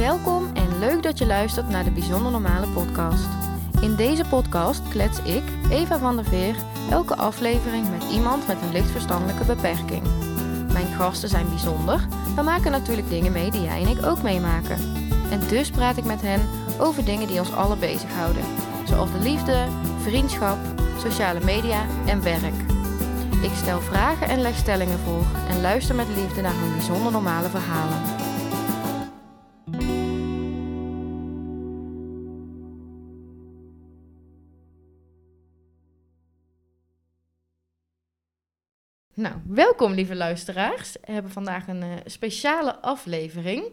Welkom en leuk dat je luistert naar de Bijzonder Normale podcast. In deze podcast klets ik, Eva van der Veer, elke aflevering met iemand met een licht verstandelijke beperking. Mijn gasten zijn bijzonder, maar maken natuurlijk dingen mee die jij en ik ook meemaken. En dus praat ik met hen over dingen die ons allen bezighouden, zoals de liefde, vriendschap, sociale media en werk. Ik stel vragen en leg stellingen voor en luister met liefde naar hun bijzonder normale verhalen. Nou, welkom lieve luisteraars. We hebben vandaag een eh, speciale aflevering.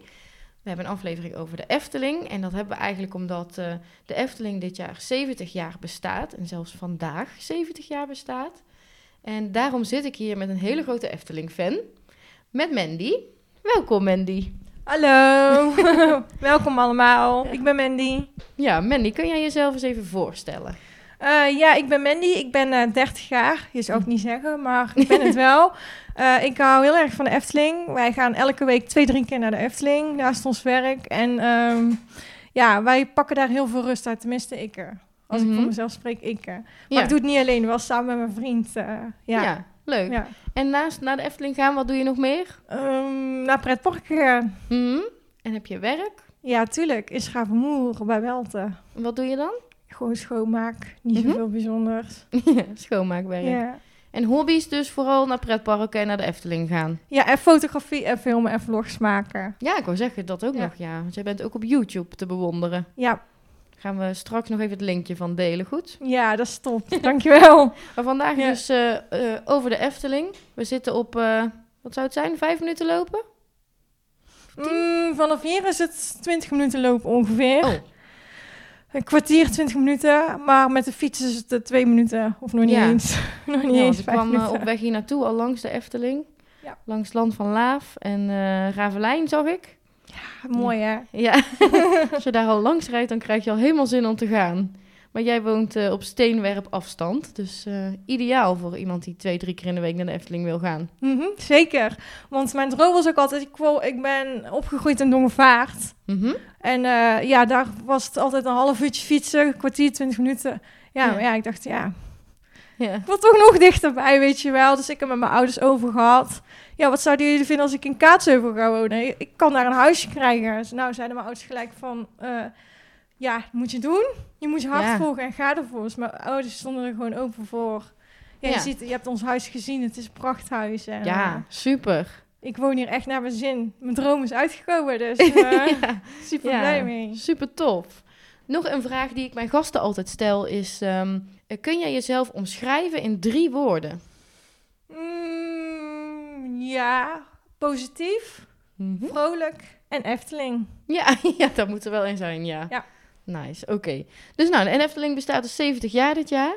We hebben een aflevering over de Efteling. En dat hebben we eigenlijk omdat eh, de Efteling dit jaar 70 jaar bestaat. En zelfs vandaag 70 jaar bestaat. En daarom zit ik hier met een hele grote Efteling-fan. Met Mandy. Welkom Mandy. Hallo, welkom allemaal. Ik ben Mandy. Ja, Mandy, kun jij jezelf eens even voorstellen? Eh, ja, ik ben Mandy. Ik ben eh 30 jaar. Je zou het niet zeggen, maar ik ben het wel. Eh, ik hou heel erg van de Efteling. Wij gaan elke week twee, drie keer naar de Efteling naast ons werk. En ehm, ja, wij pakken daar heel veel rust uit. Tenminste, ik. Als ik Mhm. voor mezelf spreek, ik. Maar Ja. ik doe het niet alleen, wel samen met mijn vriend. ja. Ja, leuk. ja. En naast naar de Efteling gaan, wat doe je nog meer? Ehm, naar pretpark gegaan. Mhm. En heb je werk? Ja, tuurlijk. In Schavenmoer, bij Welte. Wat doe je dan? Gewoon schoonmaak. Niet Mhm. zoveel bijzonders. Schoonmaakwerk. Ja. En hobby's dus vooral naar pretparken en naar de Efteling gaan. Ja, en fotografie en filmen en vlogs maken. Ja, ik wou zeggen dat ook Ja. nog, ja. Want jij bent ook op YouTube te bewonderen. Ja, Gaan we straks nog even het linkje van delen, goed? ja dat is top. Dankjewel. Maar vandaag Ja. dus eh, eh, over de Efteling. We zitten op, eh, wat zou het zijn, vijf minuten lopen? Mm, vanaf hier is het 20 minuten lopen ongeveer. Oh. Een kwartier, 20 minuten. Maar met de fiets is het eh, twee minuten. Of nog niet Ja. eens. nog niet Ja, eens ik kwam eh, minuten. op weg hier naartoe al langs de Efteling. Ja. Langs land van Laaf en eh Ravelijn zag ik. Mooi hè? Ja, als je daar al langs rijdt, dan krijg je al helemaal zin om te gaan. Maar jij woont eh, op steenwerp afstand, dus eh, ideaal voor iemand die twee, drie keer in de week naar de Efteling wil gaan. Mhm, zeker. Want mijn droom was ook altijd... Ik, wou, ik ben opgegroeid in Dongevaart. Mhm. En eh, ja, daar was het altijd een half uurtje fietsen. Een kwartier, 20 minuten. Ja, Ja. maar ja, ik dacht ja... Ja. Ik wil toch nog dichterbij, weet je wel. Dus ik heb met mijn ouders over gehad. Ja, wat zouden jullie vinden als ik in Kaatsheuvel ga wonen? Ik kan daar een huisje krijgen. Dus nou zeiden mijn ouders gelijk van... ja, moet je doen. Je moet je hart Ja. volgen en ga ervoor. Dus mijn ouders stonden er gewoon open voor. Ja, Ja. Je, ziet, je hebt ons huis gezien. Het is een prachthuis. En, ja, eh, super. ik woon hier echt naar mijn zin. Mijn droom is uitgekomen. Dus eh, super blij mee. super tof. Nog een vraag die ik mijn gasten altijd stel is... ehm, eh, kun jij jezelf omschrijven in drie woorden? Mm, ja, positief, Mhm. vrolijk en Efteling. Ja, ja, dat moet er wel in zijn, ja. Ja. Nice, oké. Dus nou, de Efteling bestaat dus 70 jaar dit jaar.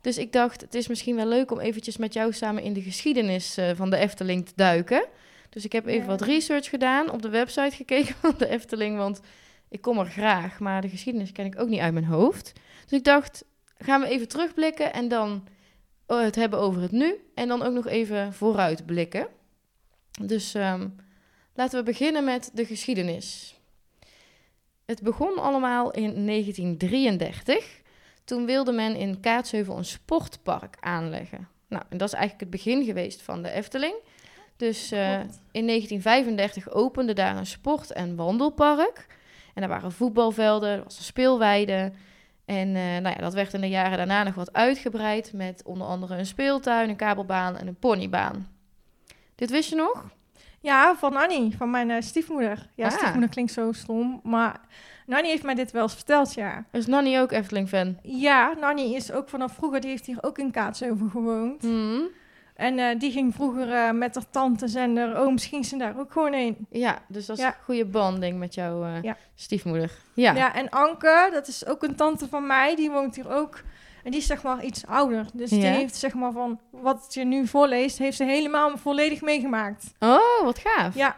Dus ik dacht, het is misschien wel leuk om eventjes met jou samen in de geschiedenis eh, van de Efteling te duiken. Dus ik heb even Ja. wat research gedaan, op de website gekeken van de Efteling, want ik kom er graag, maar de geschiedenis ken ik ook niet uit mijn hoofd. Dus ik dacht, gaan we even terugblikken en dan eh, het hebben over het nu en dan ook nog even vooruitblikken. Dus ehm, laten we beginnen met de geschiedenis. Het begon allemaal in 1933. Toen wilde men in Kaatsheuvel een sportpark aanleggen. Nou, en dat is eigenlijk het begin geweest van de Efteling. Dus eh, in 1935 opende daar een sport- en wandelpark. En daar waren voetbalvelden, er was een speelweide. En eh, nou ja, dat werd in de jaren daarna nog wat uitgebreid met onder andere een speeltuin, een kabelbaan en een ponybaan. Dit wist je nog? Ja, van Annie, van mijn eh, stiefmoeder. Ja, Ah. stiefmoeder klinkt zo stom, maar Nanny heeft mij dit wel eens verteld, ja. Is Nanny ook Efteling-fan? Ja, Nanny is ook vanaf vroeger, die heeft hier ook in Kaatsheuvel gewoond. Mhm. En eh, die ging vroeger eh, met haar tantes en haar ooms, ging ze daar ook gewoon heen. Ja, dus dat is Ja. een goede banding met jouw Ja. stiefmoeder. Ja. Ja. en Anke, dat is ook een tante van mij, die woont hier ook. En die is zeg maar iets ouder. Dus die heeft zeg maar van, wat je nu voorleest, heeft ze helemaal volledig meegemaakt. Oh, wat gaaf. Ja,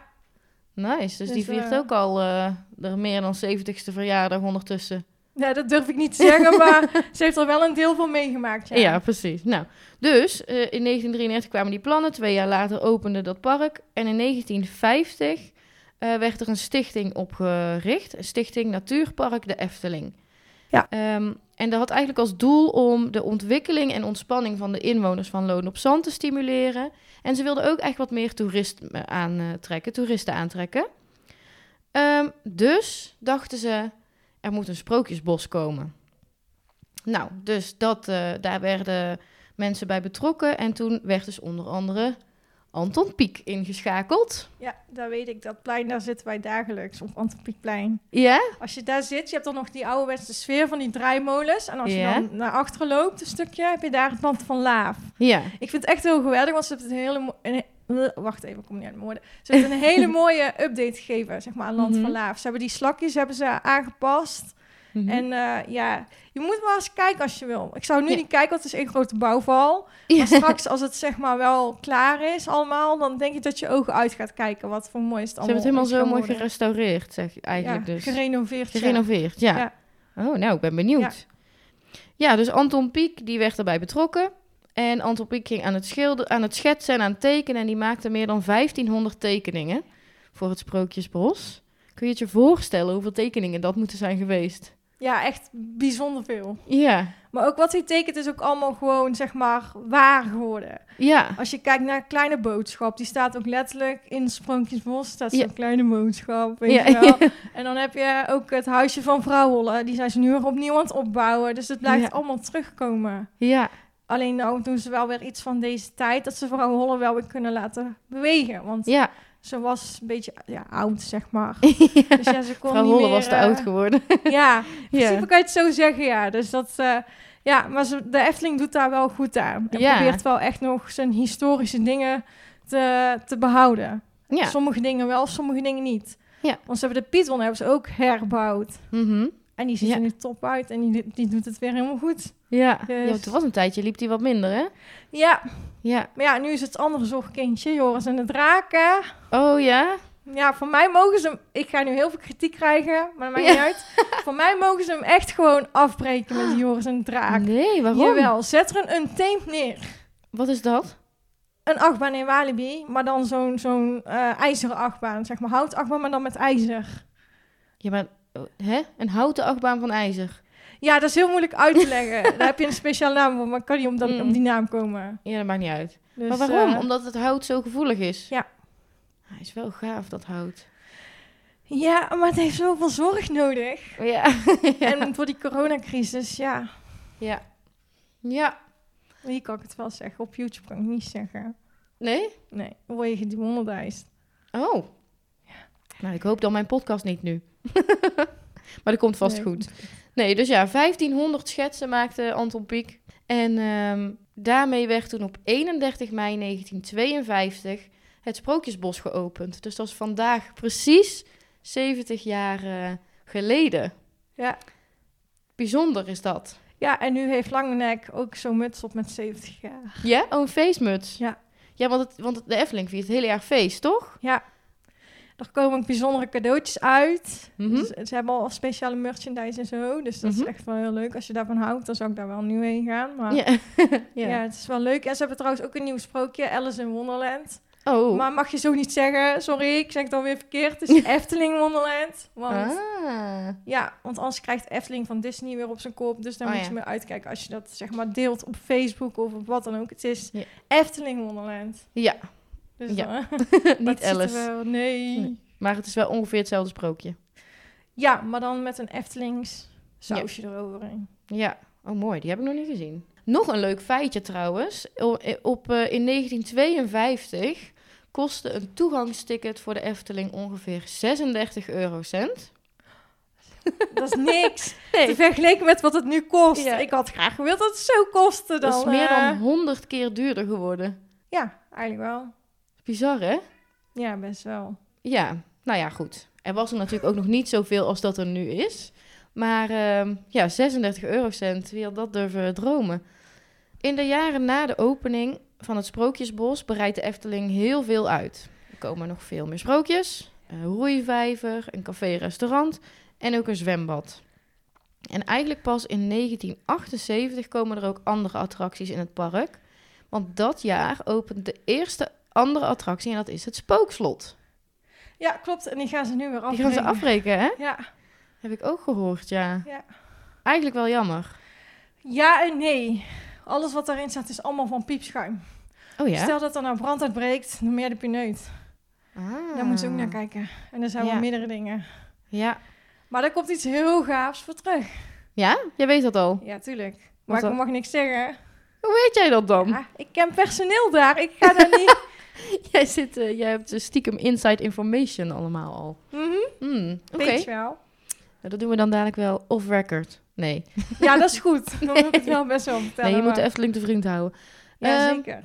Nice. Dus, die Dus, viert eh, ook al eh de meer dan 70ste verjaardag ondertussen. ja dat durf ik niet te zeggen, maar ze heeft er wel een deel van meegemaakt. Ja, Ja, precies. Nou, dus eh, in 1933 kwamen die plannen. Twee jaar later opende dat park. En in 1950 eh, werd er een stichting opgericht. Stichting Natuurpark de Efteling. Ja. Ehm, en dat had eigenlijk als doel om de ontwikkeling en ontspanning van de inwoners van Loon op Zand te stimuleren. En ze wilden ook echt wat meer toeristen aantrekken, toeristen aantrekken. Ehm, dus dachten ze, er moet een sprookjesbos komen. Nou, dus dat, eh, daar werden mensen bij betrokken. En toen werd dus onder andere Anton Pieck ingeschakeld. Ja, daar weet ik. Dat plein, daar zitten wij dagelijks op Antropiekplein. Ja? Als je daar zit, je hebt dan nog die ouderwetse sfeer van die draaimolens. En als je dan naar achteren loopt een stukje, heb je daar het land van Laaf. Ja. Ik vind het echt heel geweldig, want ze hebben het een hele... een- eh, wacht even, ik kom niet uit mijn woorden. Ze hebben een hele mooie update gegeven, zeg maar, aan Land Mhm. van Laaf. Ze hebben die slakjes hebben ze aangepast. Mhm. En eh, ja, je moet wel eens kijken als je wil. Ik zou nu Ja. niet kijken, want het is één grote bouwval. Ja. Maar straks, als het zeg maar wel klaar is allemaal, dan denk je dat je ogen uit gaat kijken. Wat voor mooi is het Ze hebben allemaal het helemaal zo mooi gerestaureerd, zeg je eigenlijk ja, dus. gerenoveerd. Gerenoveerd, ja. Oh, nou, ik ben benieuwd. Ja. dus Anton Pieck, die werd erbij betrokken. En Anton Pieck ging aan het, schilder, aan het schetsen en aan het tekenen. En die maakte meer dan 1500 tekeningen voor het Sprookjesbos. Kun je het je voorstellen hoeveel tekeningen dat moeten zijn geweest? Ja, echt bijzonder veel. Ja, Maar ook wat hij tekent is ook allemaal gewoon, zeg maar, waar geworden. ja, Als je kijkt naar Kleine Boodschap, die staat ook letterlijk in Sprookjesbos. staat zo'n Ja. kleine boodschap, weet Ja. je wel. En dan heb je ook het huisje van Vrouw Holle. Die zijn ze nu weer opnieuw aan het opbouwen. Dus het blijft allemaal terugkomen. ja, Alleen nou doen ze wel weer iets van deze tijd... dat ze Vrouw Holle wel weer kunnen laten bewegen. Want ja. Ze was een beetje ja, oud, zeg maar. ja. Dus ja, ze kon Vrouw niet Holle meer, was te eh, oud geworden. Ja, in ja. principe kan je het zo zeggen, ja. Dus dat... eh, ja, maar ze, de Efteling doet daar wel goed aan. En Ja. probeert wel echt nog zijn historische dingen te, te behouden. ja. Sommige dingen wel, sommige dingen niet. Ja. Want ze hebben de Python hebben ze ook herbouwd. Mhm. En die ziet er nu top uit en die, die doet het weer helemaal goed. Ja. Dus- ja, het was een tijdje, liep die wat minder, hè? Ja, Ja. maar ja, nu is het andere zorgkindje, Joris en de Draken. Oh ja? Ja, voor mij mogen ze hem... Ik ga nu heel veel kritiek krijgen, maar dat maakt Ja. niet uit. voor mij mogen ze hem echt gewoon afbreken met Joris en de Draak. Nee, waarom? Jawel, zet er een untamed neer. Wat is dat? Een achtbaan in Walibi, maar dan zo'n zo'n eh, ijzeren achtbaan. Zeg maar houtachtbaan, maar dan met ijzer. Ja, maar oh, hè? Een houten achtbaan van ijzer. Ja, dat is heel moeilijk uit te leggen. Daar heb je een speciale naam voor, maar ik kan niet op, dat, Mm. die naam komen. Ja, dat maakt niet uit. Dus, maar waarom? eh, Omdat het hout zo gevoelig is. Ja. Hij is wel gaaf, dat hout. ja, maar het heeft zoveel zorg nodig. Ja. En voor die coronacrisis, ja. ja. Ja. Hier kan ik het wel zeggen. Op YouTube kan ik niet zeggen. Nee? Nee, dan word je gedemonetized. Oh. Nou, ik hoop dan mijn podcast niet nu. maar dat komt vast Nee. goed. Nee, dus ja, 1500 schetsen maakte Anton Pieck. En ehm, daarmee werd toen op 31 mei 1952 het Sprookjesbos geopend. Dus dat is vandaag precies 70 jaar eh, geleden. Ja. Bijzonder is dat. Ja, en nu heeft Langenek ook zo'n muts op met 70 jaar. Ja? Oh, een feestmuts. Ja. Ja, want, het, want de Efteling viert het hele jaar feest, toch? Ja. Er komen ook bijzondere cadeautjes uit. Mhm. Dus ze hebben al speciale merchandise en zo. Dus dat Mhm. is echt wel heel leuk. Als je daarvan houdt, dan zou ik daar wel nu heen gaan. Maar Ja. het is wel leuk. En ze hebben trouwens ook een nieuw sprookje, Alice in Wonderland. Oh. Maar mag je zo niet zeggen. Sorry, ik zeg het alweer verkeerd. Het is Efteling Wonderland. Want, Ah. ja, want anders krijgt Efteling van Disney weer op zijn kop. Dus daar Oh, moet ja. je mee uitkijken als je dat zeg maar deelt op Facebook of op wat dan ook. Het is. Efteling Wonderland. Ja, Dus Ja. dan- niet Alice. wel- nee. Nee. Maar het is wel ongeveer hetzelfde sprookje. Ja, maar dan met een Eftelings sausje eroverheen. Ja, oh mooi, die heb ik nog niet gezien. Nog een leuk feitje trouwens. Eh, Op, eh, in 1952 kostte een toegangsticket voor de Efteling ongeveer 36 eurocent. Dat is niks. Nee. Te vergeleken met wat het nu kost. Ja. Ik had graag gewild dat het zo kostte dan. Dat is meer eh, dan 100 keer duurder geworden. Ja, eigenlijk wel. Bizar, hè? Ja, best wel. Ja, nou ja, goed. Er was er natuurlijk ook nog niet zoveel als dat er nu is. Maar ehm, ja, 36 eurocent, wie had dat durven dromen? In de jaren na de opening van het Sprookjesbos bereidt de Efteling heel veel uit. Er komen nog veel meer sprookjes, een roeivijver, een café-restaurant en ook een zwembad. En eigenlijk pas in 1978 komen er ook andere attracties in het park. Want dat jaar opent de eerste andere attractie en dat is het Spookslot. Ja, klopt. En die gaan ze nu weer Die afrekenen. gaan ze afrekenen, hè? Ja. Heb ik ook gehoord, ja. Ja. Eigenlijk wel jammer. ja en nee. Alles wat daarin staat is allemaal van piepschuim. Oh ja? Stel dat er nou brand uitbreekt, dan meer de pineut. Ah. Daar moeten ze ook naar kijken. En er zijn Ja. wel meerdere dingen. Ja. Maar daar komt iets heel gaafs voor terug. Ja? Jij weet dat al. Ja, tuurlijk. Wat Maar ik mag niks zeggen. Hoe weet jij dat dan? Ja, ik ken personeel daar. Ik ga daar niet... Jij, zit, eh, jij hebt eh, stiekem inside information allemaal al. Hmm, Oké. Wel. Nou, Dat doen we dan dadelijk wel off record. Nee. Ja, dat is goed. Dan moet ik het wel best wel vertellen. nee, je moet de Efteling te vriend houden. Ja, Ehm, zeker.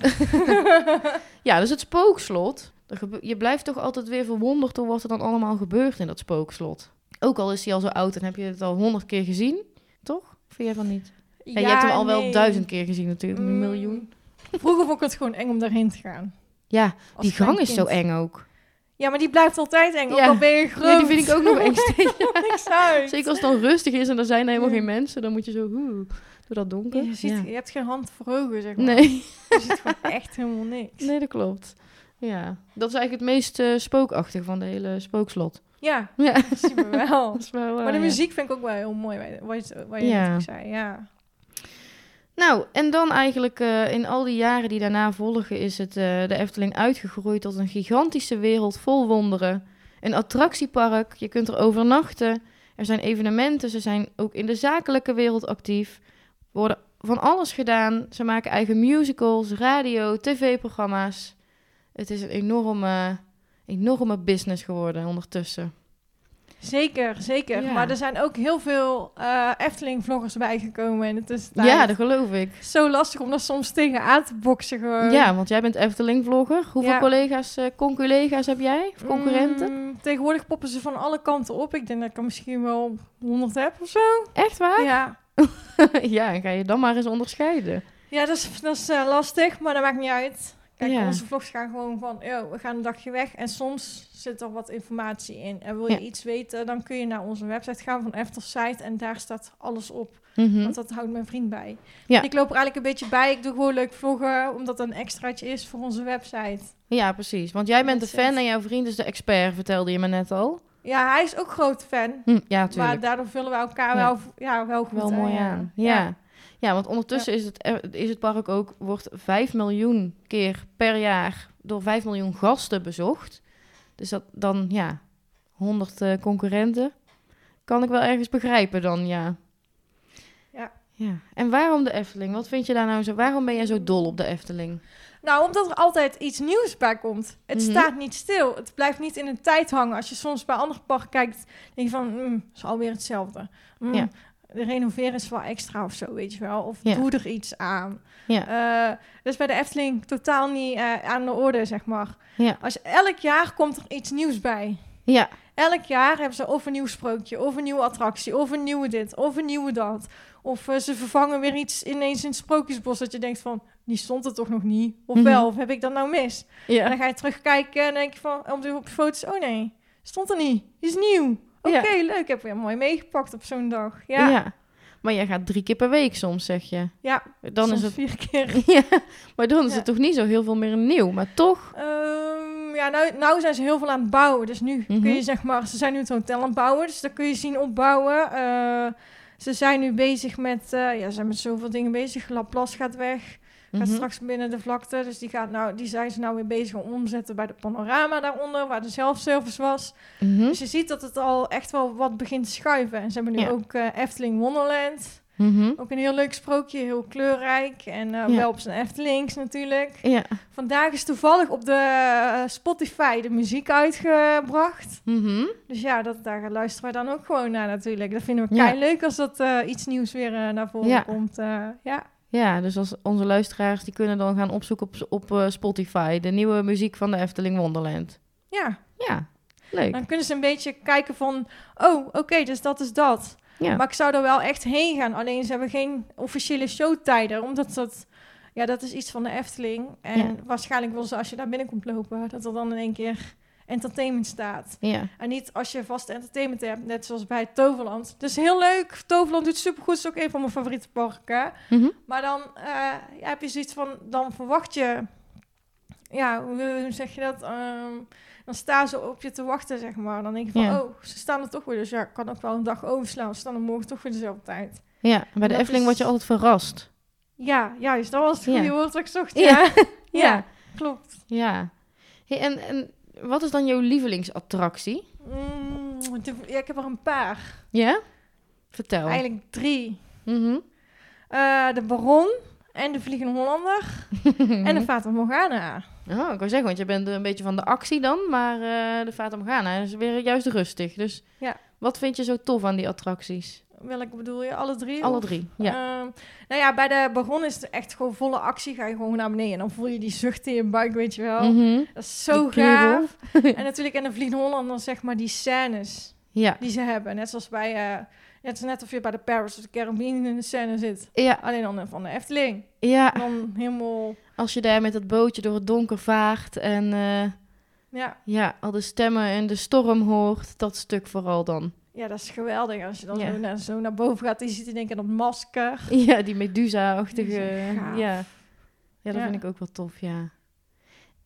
Ja, dus het spookslot. Je blijft toch altijd weer verwonderd door wat er dan allemaal gebeurt in dat spookslot. Ook al is hij al zo oud en heb je het al honderd keer gezien, toch? Vind jij van niet? Ja, je hebt hem al wel duizend keer gezien natuurlijk, een Mm. miljoen. Vroeger vond ik het gewoon eng om daarheen te gaan. Ja, Als die gang is zo eng ook. Ja, maar die blijft altijd eng. Ook al ben je groot. Ja, die vind ik ook nog eng steeds. Zeker als het dan rustig is en er zijn helemaal Ja. geen mensen, dan moet je zo hoe, door dat donker. Je, ziet, je hebt geen hand voor ogen, zeg maar. Nee. Je ziet gewoon echt helemaal niks. nee, dat klopt. Ja, dat is eigenlijk het meest eh, spookachtige van de hele spookslot. Ja, Ja, dat wel. dat is wel waar, Maar de ja. muziek vind ik ook wel heel mooi, wat je, wat je zei. Ja. Nou, en dan eigenlijk eh, in al die jaren die daarna volgen is het eh, de Efteling uitgegroeid tot een gigantische wereld vol wonderen. Een attractiepark, je kunt er overnachten. Er zijn evenementen, ze zijn ook in de zakelijke wereld actief. Worden van alles gedaan. Ze maken eigen musicals, radio, tv-programma's. Het is een enorme, enorme business geworden ondertussen. Zeker, zeker. Ja. Maar er zijn ook heel veel eh, Efteling-vloggers bijgekomen in de tussentijd. Ja, dat geloof ik. Zo lastig om daar soms tegen aan te boksen gewoon. Ja, want jij bent Efteling-vlogger. Hoeveel Ja. collega's, conculega's heb jij? Of concurrenten? Mm, tegenwoordig poppen ze van alle kanten op. Ik denk dat ik er misschien wel 100 heb of zo. Echt waar? Ja, ja, en ga je dan maar eens onderscheiden. ja dat is, dat is eh, lastig, maar dat maakt niet uit. Kijk, Ja. onze vlogs gaan gewoon van, we gaan een dagje weg. En soms zit er wat informatie in. En wil je Ja. iets weten, dan kun je naar onze website gaan van Eftersite. En daar staat alles op. Mhm. Want dat houdt mijn vriend bij. Ja. Ik loop er eigenlijk een beetje bij. Ik doe gewoon leuk vloggen, omdat dat een extraatje is voor onze website. Ja, precies. Want jij bent de fan en jouw vriend is de expert, vertelde je me net al. Ja, hij is ook groot fan. Hm, ja, Maar tuurlijk. daardoor vullen we elkaar Ja. wel, ja, wel goed Wel mooi aan. Ja. Ja. want ondertussen is, het, er- is het park ook, wordt 5 miljoen keer per jaar door 5 miljoen gasten bezocht. Dus dat dan, ja, 100 eh, concurrenten. Kan ik wel ergens begrijpen dan, ja. Ja. ja. En waarom de Efteling? Wat vind je daar nou zo? Waarom ben jij zo dol op de Efteling? Nou, omdat er altijd iets nieuws bij komt. Het Mhm. staat niet stil. Het blijft niet in een tijd hangen. Als je soms bij andere parken kijkt, denk je van, mm, het is alweer hetzelfde. Mm, Ja. De renoveren is wel extra of zo, weet je wel. Of Ja. doe er iets aan. Ja. Dat is bij de Efteling totaal niet eh, aan de orde, zeg maar. Ja. Als elk jaar komt er iets nieuws bij. Ja, Elk jaar hebben ze of een nieuw sprookje, of een nieuwe attractie, of een nieuwe dit, of een nieuwe dat. Of eh, ze vervangen weer iets ineens in het sprookjesbos dat je denkt van, die stond er toch nog niet? Of Mhm. wel, of heb ik dat nou mis? En ja. dan ga je terugkijken en denk je van, op de, op de foto's, oh nee, stond er niet. Die is nieuw. Oké, Ja. leuk, heb je mooi meegepakt op zo'n dag. Ja, ja. ja. Maar jij gaat drie keer per week soms, zeg je. Dan soms is het... vier keer. Ja, maar dan is Ja. het toch niet zo heel veel meer nieuw. Maar toch... Ehm, ja, nou, nou zijn ze heel veel aan het bouwen. Dus nu Mhm. kun je zeg maar, ze zijn nu het hotel aan het bouwen. Dus daar kun je zien opbouwen. Eh, ze zijn nu bezig met, eh, ja, ze zijn met zoveel dingen bezig. Laplace gaat weg. Gaat Mhm. straks binnen de vlakte. Dus die, gaat nou, die zijn ze nou weer bezig om omzetten bij de panorama daaronder, waar de zelfservice was. Mhm. Dus je ziet dat het al echt wel wat begint te schuiven. En ze hebben nu Ja. ook eh, Efteling Wonderland. Mhm. Ook een heel leuk sprookje, heel kleurrijk. En eh, Ja. wel op zijn Eftelings natuurlijk. Ja. Vandaag is toevallig op de eh, Spotify de muziek uitgebracht. Dus ja, dat, daar luisteren we dan ook gewoon naar natuurlijk. Dat vinden we Ja. kei leuk als dat iets nieuws weer naar voren komt. ja. Ja, dus als onze luisteraars die kunnen dan gaan opzoeken op, op eh, Spotify de nieuwe muziek van de Efteling Wonderland. ja, Ja, leuk. dan kunnen ze een beetje kijken van... Oh, oké, dus dat is dat. Ja. Maar ik zou er wel echt heen gaan. Alleen ze hebben geen officiële showtijden. Omdat dat... Ja, dat is iets van de Efteling. En Ja. waarschijnlijk wil ze als je daar binnenkomt lopen... dat er dan in één keer entertainment staat. Ja. En niet als je vast entertainment hebt, net zoals bij Toverland. Dus heel leuk. Toverland doet supergoed. is ook een van mijn favoriete parken. Mhm. Maar dan eh, ja, heb je zoiets van... Dan verwacht je... Ja, hoe, zeg je dat? Ehm, dan staan ze op je te wachten, zeg maar. Dan denk je van, Ja. oh, ze staan er toch weer. Dus ja, ik kan ook wel een dag overslaan. Ze staan er morgen toch weer dezelfde tijd. Ja, bij de Efteling is- word je altijd verrast. Ja, juist. Dat was het Ja. goede woord dat ik zocht. Ja. Ja, ja, Ja. klopt. Ja. Hey, en, en wat is dan jouw lievelingsattractie? Mm, de- ja, ik heb er een paar. Ja? Vertel. Eigenlijk drie. Mhm. Eh, de Baron en de Vliegende Hollander en de Fata Morgana. Oh, ik wou zeggen, want je bent een beetje van de actie dan, maar eh, de Fata Morgana is weer juist rustig. Dus Ja. wat vind je zo tof aan die attracties? Welke bedoel je? Alle drie? Alle Of- drie, ja. Ehm, nou ja, bij de Baron is het echt gewoon volle actie. Ga je gewoon naar beneden en dan voel je die zucht in je buik, weet je wel. Mhm. Dat is zo Die gaaf. en natuurlijk in de Vliegende Hollander zeg maar die scènes Ja. die ze hebben. Net zoals bij, eh net, als net of je bij de Paris of de Caribbean in de scène zit. Ja, Alleen dan van de Efteling. ja, Dan helemaal, als je daar met dat bootje door het donker vaart en eh, ja, ja, al de stemmen en de storm hoort, dat stuk vooral dan. Ja, dat is geweldig. Als je dan Ja. zo, naar, zo naar boven gaat je ziet in één keer dat masker. Ja, die Medusa-achtige. Die. Ja. ja, dat Ja. vind ik ook wel tof, ja.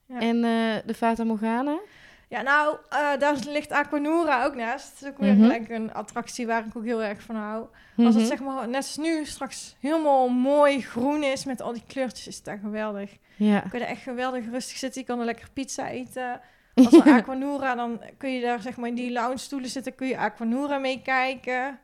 En eh, de Fata Morgana? Ja, nou, eh, daar ligt Aquanura ook naast. Dat is ook weer Mhm. gelijk een attractie waar ik ook heel erg van hou. Als het Mhm. zeg maar net als nu straks helemaal mooi groen is met al die kleurtjes, is dat geweldig. Ja. Je er echt geweldig rustig zitten. Je kan er lekker pizza eten. Als we Aquanura, dan kun je daar zeg maar in die lounge stoelen zitten, kun je Aquanura meekijken. En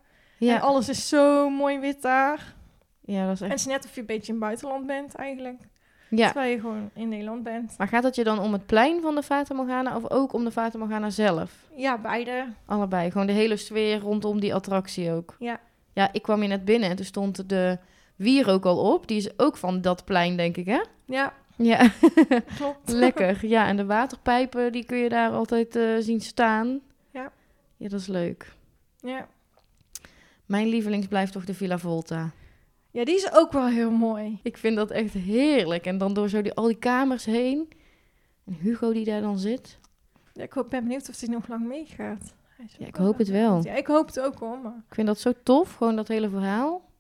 ja. alles is zo mooi wit daar. ja, dat is En echt... het is net of je een beetje in het buitenland bent eigenlijk. Ja. Terwijl je gewoon in Nederland bent. Maar gaat het je dan om het plein van de Fata Morgana of ook om de Fata Morgana zelf? Ja, beide. Allebei. Gewoon de hele sfeer rondom die attractie ook. Ja. Ja, ik kwam hier net binnen en toen stond de wier ook al op. Die is ook van dat plein, denk ik, hè? Ja, Ja, klopt. lekker. Ja, en de waterpijpen, die kun je daar altijd eh, zien staan. Ja. Ja, dat is leuk. Ja. Mijn lievelings blijft toch de Villa Volta. ja, die is ook wel heel mooi. Ik vind dat echt heerlijk. En dan door zo die, al die kamers heen. En Hugo die daar dan zit. Ja, ik hoop, ben benieuwd of hij nog lang meegaat. Ja, ik hoop het wel. Ja, ik hoop het ook hoor, maar Ik vind dat zo tof, gewoon dat hele verhaal.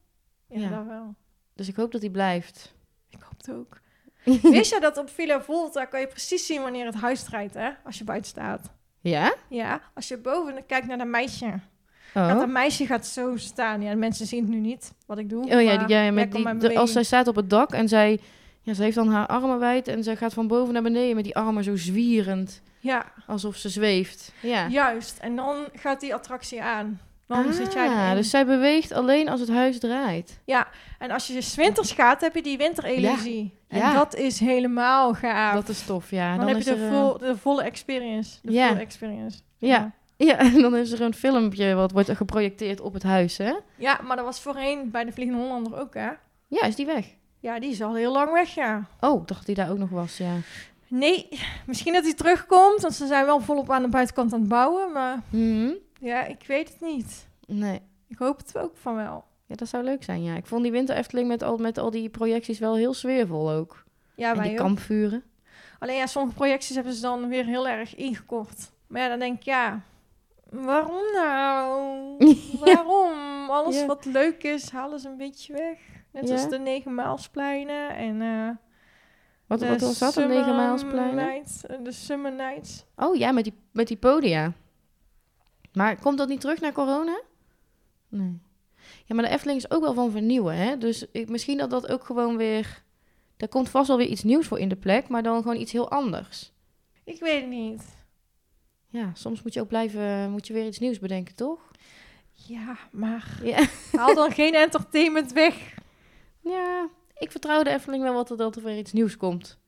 ja, Ja. dat wel. Dus ik hoop dat hij blijft. Ik hoop het ook. Wist je dat op Villa Volta kan je precies zien wanneer het huis draait, hè? Als je buiten staat. Ja? Ja, als je boven kijkt naar dat meisje. Oh. dat meisje gaat zo staan. Ja, de mensen zien het nu niet, wat ik doe. Oh ja, die, met die, de- als zij staat op het dak en zij, ja, ze heeft dan haar armen wijd en ze gaat van boven naar beneden met die armen zo zwierend, Ja, alsof ze zweeft. Ja. juist. En dan gaat die attractie aan. Dan zit jij Ah, erin. dus zij beweegt alleen als het huis draait. En als je 's winters gaat, heb je die winterillusie. En Ja. dat is helemaal gaaf. Dat is tof, ja. dan, heb je de, vol, de volle experience. De Ja. full experience. Ja. ja, en dan is er een filmpje wat wordt geprojecteerd op het huis, hè? Ja, maar dat was voorheen bij de Vliegende Hollander ook, hè? Ja, is die weg? Ja, die is al heel lang weg, ja. Oh, dacht die daar ook nog was, ja. Nee, misschien dat hij terugkomt, want ze zijn wel volop aan de buitenkant aan het bouwen. Maar Mhm. Ja, ik weet het niet. Nee. Ik hoop het ook van wel. Ja, dat zou leuk zijn, ja. Ik vond die winter Efteling met al, met al die projecties wel heel sfeervol ook. Ja, en wij die ook. kampvuren. Alleen ja, sommige projecties hebben ze dan weer heel erg ingekort. Maar ja, dan denk ik, ja, waarom nou? Waarom? Alles Ja. wat leuk is, halen ze een beetje weg. Net Ja. als de negen maalspleinen en eh Wat, wat was dat, een negenmaalspleinen? Eh, de Summer Nights. Oh ja, met die, met die podia. Maar komt dat niet terug naar corona? Nee. Ja, maar de Efteling is ook wel van vernieuwen, hè? Dus ik, misschien dat dat ook gewoon weer... Daar komt vast wel weer iets nieuws voor in de plek, maar dan gewoon iets heel anders. Ik weet het niet. Ja, soms moet je ook blijven... Moet je weer iets nieuws bedenken, toch? Ja, maar Ja. haal dan geen entertainment weg. Ja, ik vertrouw de Efteling wel wat er, dat er weer iets nieuws komt.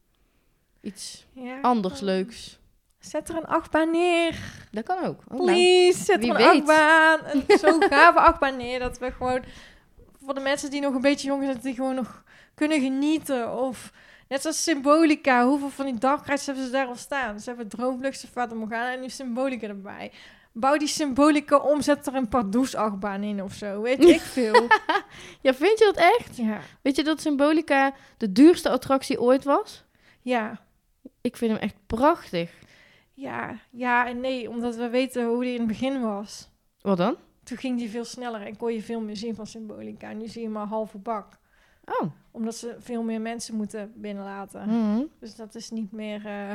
Iets Ja. anders leuks. Zet er een achtbaan neer. Dat kan ook. Oh, nou. Please, zet er een weet. achtbaan. Een zo'n gave achtbaan neer. Dat we gewoon, voor de mensen die nog een beetje jong zijn, die gewoon nog kunnen genieten. Of net zoals Symbolica. Hoeveel van die dagreizen hebben ze daar al staan? Ze hebben Droomvlucht, Fata Morgana en nu Symbolica erbij. Bouw die Symbolica om, zet er een Pardoes achtbaan in of zo. Weet ik veel. Ja, vind je dat echt? ja. Weet je dat Symbolica de duurste attractie ooit was? Ja. Ik vind hem echt prachtig. Ja, ja en nee, omdat we weten hoe die in het begin was. Wat dan? Toen ging die veel sneller en kon je veel meer zien van Symbolica. Nu zie je maar halve bak. Oh. Omdat ze veel meer mensen moeten binnenlaten. Mhm. Dus dat is niet meer... eh,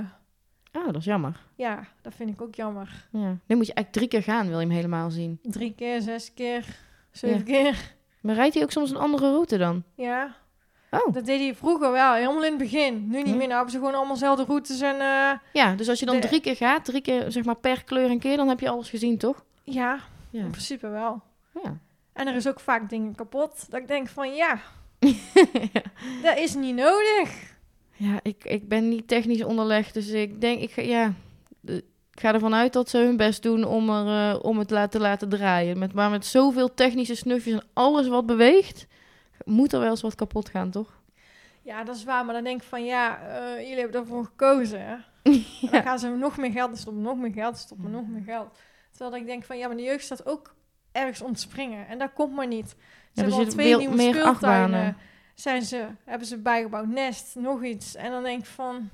Ah, dat is jammer. Ja, dat vind ik ook jammer. Ja. Nu moet je eigenlijk drie keer gaan, wil je hem helemaal zien. Drie keer, zes keer, zeven keer. Maar rijdt hij ook soms een andere route dan? Ja, Oh. dat deed hij vroeger wel, helemaal in het begin. Nu niet Hm. meer, nou hebben ze gewoon allemaal dezelfde routes en... eh, Ja, dus als je dan De- drie keer gaat, drie keer zeg maar per kleur een keer, dan heb je alles gezien, toch? ja, Ja. in principe wel. Ja. En er is ook vaak dingen kapot. Dat ik denk van ja, dat is niet nodig. Ja, ik, ik ben niet technisch onderlegd, dus ik denk, ik ga, ja, ik ga ervan uit dat ze hun best doen om, er, eh, om het te laten draaien. Met, maar met zoveel technische snufjes en alles wat beweegt, moet er wel eens wat kapot gaan, toch? Ja, dat is waar. Maar dan denk ik van ja, eh, jullie hebben ervoor gekozen. Hè? En dan gaan ze nog meer geld stoppen, nog meer geld stoppen, nog meer geld. Terwijl ik denk van ja, maar de jeugd staat ook ergens om te springen. En dat komt maar niet. Ze hebben al zitten twee nieuwe meer speeltuinen. Zijn ze, hebben ze bijgebouwd, nest, nog iets. En dan denk ik van...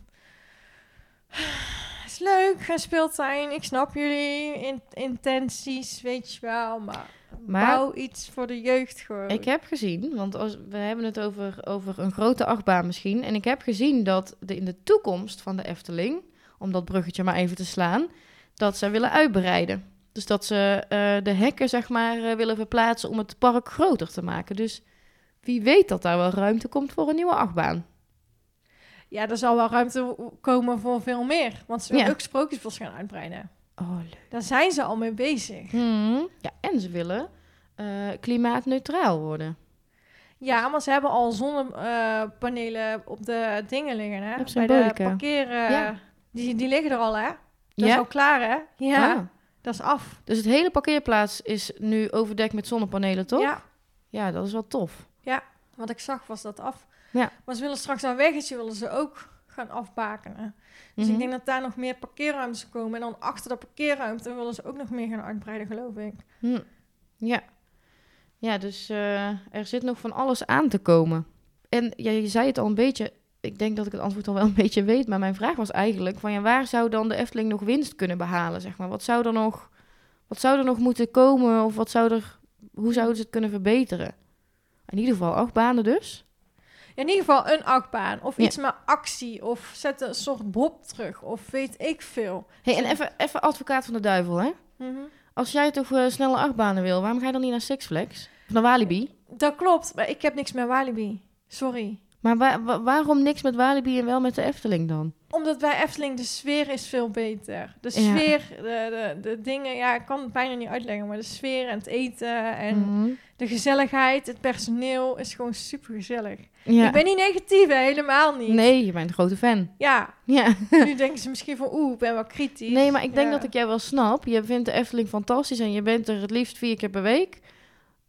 is leuk, een speeltuin. Ik snap jullie in- intenties, weet je wel. Maar, Maar- bouw iets voor de jeugd gewoon. Ik heb gezien, want als, we hebben het over, over een grote achtbaan misschien. En ik heb gezien dat de, in de toekomst van de Efteling, om dat bruggetje maar even te slaan, dat ze willen uitbreiden. Dus dat ze eh, de hekken, zeg maar, eh, willen verplaatsen om het park groter te maken. Dus wie weet dat daar wel ruimte komt voor een nieuwe achtbaan. Ja, er zal wel ruimte komen voor veel meer. Want ze willen Ja. ook sprookjesbos gaan uitbreiden. Oh, leuk. Daar zijn ze al mee bezig. Hmm. Ja, en ze willen eh, klimaatneutraal worden. Ja, maar ze hebben al zonnepanelen op de dingen liggen, hè? Op Bij de parkeren. Ja. Die, die liggen er al, hè? Dat is Ja? al klaar, hè? Ja, Ah. dat is af. Dus het hele parkeerplaats is nu overdekt met zonnepanelen, toch? Ja, ja dat is wel tof. wat ik zag was dat af. Ja. Maar ze willen straks aan weggetje willen ze ook gaan afbakenen. Dus Mhm. ik denk dat daar nog meer parkeerruimtes komen. En dan achter de parkeerruimte willen ze ook nog meer gaan uitbreiden, geloof ik. Hm. Ja. Ja, dus eh, er zit nog van alles aan te komen. En ja, je zei het al een beetje. Ik denk dat ik het antwoord al wel een beetje weet. Maar mijn vraag was eigenlijk: van ja, waar zou dan de Efteling nog winst kunnen behalen? Zeg maar? Wat zou er nog, wat zou er nog moeten komen? Of wat zou er, hoe zouden ze het kunnen verbeteren? In ieder geval acht banen dus. In ieder geval een achtbaan. Of Ja. iets met actie. Of zet een soort bob terug. Of weet ik veel. Hey, en even, even advocaat van de duivel, hè? Mhm. Als jij toch eh, snelle achtbanen wil, waarom ga je dan niet naar Six Flags? Of naar Walibi? Dat klopt. Maar ik heb niks met Walibi. Sorry. Maar wa- wa- waarom niks met Walibi en wel met de Efteling dan? Omdat bij Efteling de sfeer is veel beter. De Ja. sfeer, de, de, de dingen, ja, ik kan het bijna niet uitleggen, maar de sfeer en het eten en Mhm. De gezelligheid, het personeel is gewoon super gezellig. Ja. Ik ben niet negatief, hè, helemaal niet. Nee, je bent een grote fan. Ja, Ja. nu denken ze misschien van, oeh, ik ben wel kritisch. Nee, maar ik denk Ja. dat ik jij wel snap. Je vindt de Efteling fantastisch en je bent er het liefst vier keer per week.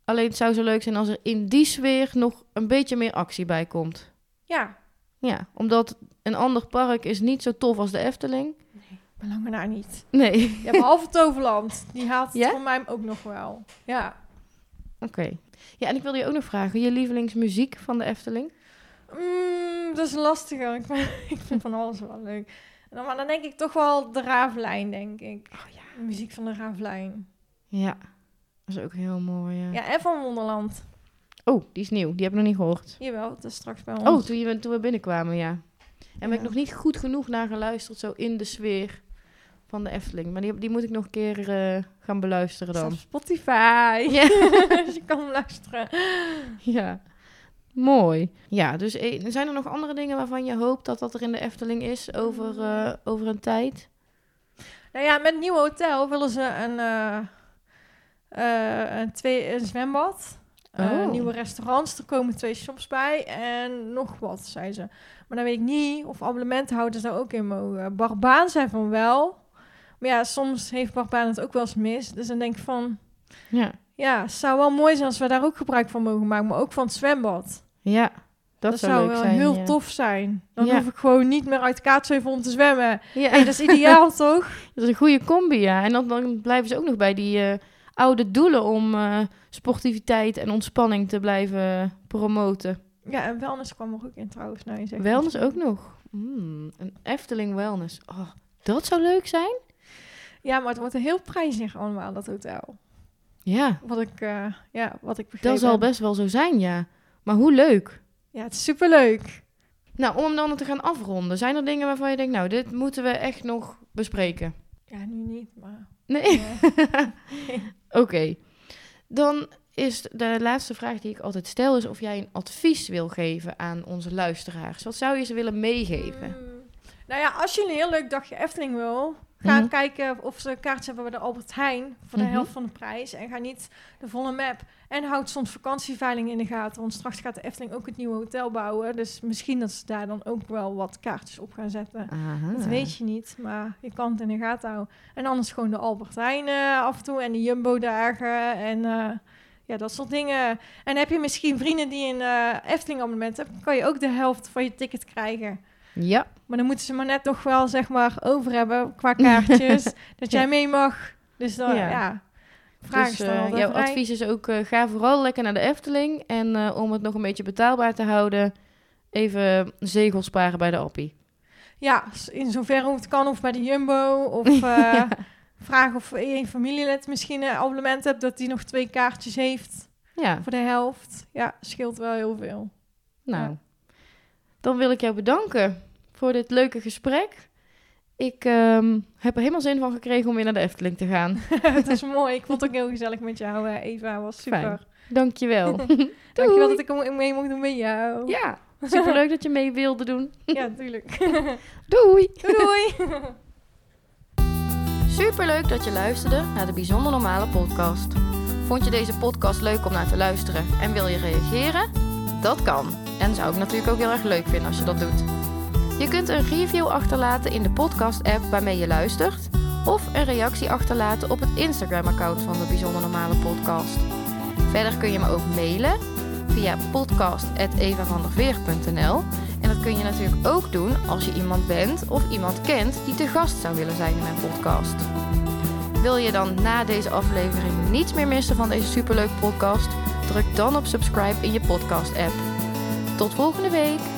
Alleen het zou zo leuk zijn als er in die sfeer nog een beetje meer actie bij komt. Ja, Ja, omdat een ander park is niet zo tof als de Efteling. belang me daar niet. Nee. Ja, behalve Toverland. Die haalt het Ja? voor mij ook nog wel. Ja. Oké. Ja, en ik wilde je ook nog vragen. Je lievelingsmuziek van de Efteling? Mm, dat is lastiger. Ik, vind- ik vind van alles wel leuk. Dan- Maar dan denk ik toch wel de Ravelijn, denk ik. Oh ja. De muziek van de Ravelijn. Ja. Dat is ook heel mooi, ja. Ja, en van Wonderland. Oh, die is nieuw. Die heb ik nog niet gehoord. Jawel, dat is straks bij ons. Oh, toen, je, toen we binnenkwamen, ja. En ben ik Ja. nog niet goed genoeg naar geluisterd, zo in de sfeer van de Efteling. Maar die, die moet ik nog een keer eh, gaan beluisteren dan. Spotify. Ja. dus je kan luisteren. Ja, mooi. Ja, dus eh, zijn er nog andere dingen waarvan je hoopt dat dat er in de Efteling is over, eh, over een tijd? Nou ja, met het nieuwe hotel willen ze een, een, twee, een zwembad. Oh. nieuwe restaurants, er komen twee shops bij en nog wat, zei ze. Maar dan weet ik niet of abonnementhouders daar ook in mogen. Barbaan zei van wel. Maar ja, soms heeft Barbaan het ook wel eens mis. Dus dan denk ik van, Ja, ja, het zou wel mooi zijn als we daar ook gebruik van mogen maken. Maar ook van het zwembad. ja dat, Dat, zou, wel zijn. heel ja. tof zijn. Dan Ja. hoef ik gewoon niet meer uit Kaatsheuvel om te zwemmen. Ja, Hey, dat is ideaal, toch? dat is een goede combi, ja. En dan, dan blijven ze ook nog bij die eh, oude doelen om eh, sportiviteit en ontspanning te blijven promoten. Ja, en wellness kwam er ook in trouwens. Nou, je zegt Wellness ook nog. Mm, een Efteling wellness. Oh, dat zou leuk zijn. Ja, maar het wordt een heel prijzig allemaal, dat hotel. Ja, Wat ik, eh, ja, wat ik begrepen dat zal best wel zo zijn, ja. Maar hoe leuk. Ja, het is superleuk. Nou, om dan te gaan afronden, zijn er dingen waarvan je denkt, nou, dit moeten we echt nog bespreken? Ja, nu niet, maar... Nee? Oké. Dan is de laatste vraag die ik altijd stel, is of jij een advies wil geven aan onze luisteraars. Wat zou je ze willen meegeven? mm, nou ja, als je een heel leuk dagje Efteling wil... Ga Mhm. kijken of ze kaartjes hebben bij de Albert Heijn... voor de Mhm. helft van de prijs. En ga niet de volle map. En houd soms vakantieveiling in de gaten. Want straks gaat de Efteling ook het nieuwe hotel bouwen. Dus misschien dat ze daar dan ook wel wat kaartjes op gaan zetten. Aha. Dat weet je niet, maar je kan het in de gaten houden. En anders gewoon de Albert Heijn eh, af en toe en de Jumbo-dagen en eh, ja, dat soort dingen. En heb je misschien vrienden die een eh Efteling-abonnement hebben, kan je ook de helft van je ticket krijgen. Ja, Maar dan moeten ze maar net nog wel, zeg maar, over hebben qua kaartjes, dat jij mee mag. Dus dan, Ja. ja, vraag dus altijd jouw vrij. advies is ook, eh, ga vooral lekker naar de Efteling. En eh, om het nog een beetje betaalbaar te houden, even zegels sparen bij de Appie. Ja, in zoverre hoe het kan, of bij de Jumbo, of Ja. vraag of een familielid misschien een abonnement hebt, dat die nog twee kaartjes heeft. Ja, Voor de helft. Ja, scheelt wel heel veel. nou. Ja. Dan wil ik jou bedanken voor dit leuke gesprek. Ik ehm, heb er helemaal zin van gekregen om weer naar de Efteling te gaan. Het is mooi. Ik vond het ook heel gezellig met jou, eh, Eva. Was super. Fijn. Dankjewel. Dankjewel dat ik mee mocht doen met jou. Ja, superleuk dat je mee wilde doen. Ja, tuurlijk. Doei! doei doei. Superleuk dat je luisterde naar de Bijzonder Normale podcast. Vond je deze podcast leuk om naar te luisteren en wil je reageren? Dat kan. En zou ik natuurlijk ook heel erg leuk vinden als je dat doet. Je kunt een review achterlaten in de podcast-app waarmee je luistert, of een reactie achterlaten op het Instagram-account van de Bijzonder Normale podcast. Verder kun je me ook mailen via podcast.evavanderveer.nl en dat kun je natuurlijk ook doen als je iemand bent of iemand kent die te gast zou willen zijn in mijn podcast. Wil je dan na deze aflevering niets meer missen van deze superleuke podcast? Druk dan op subscribe in je podcast app. Tot volgende week!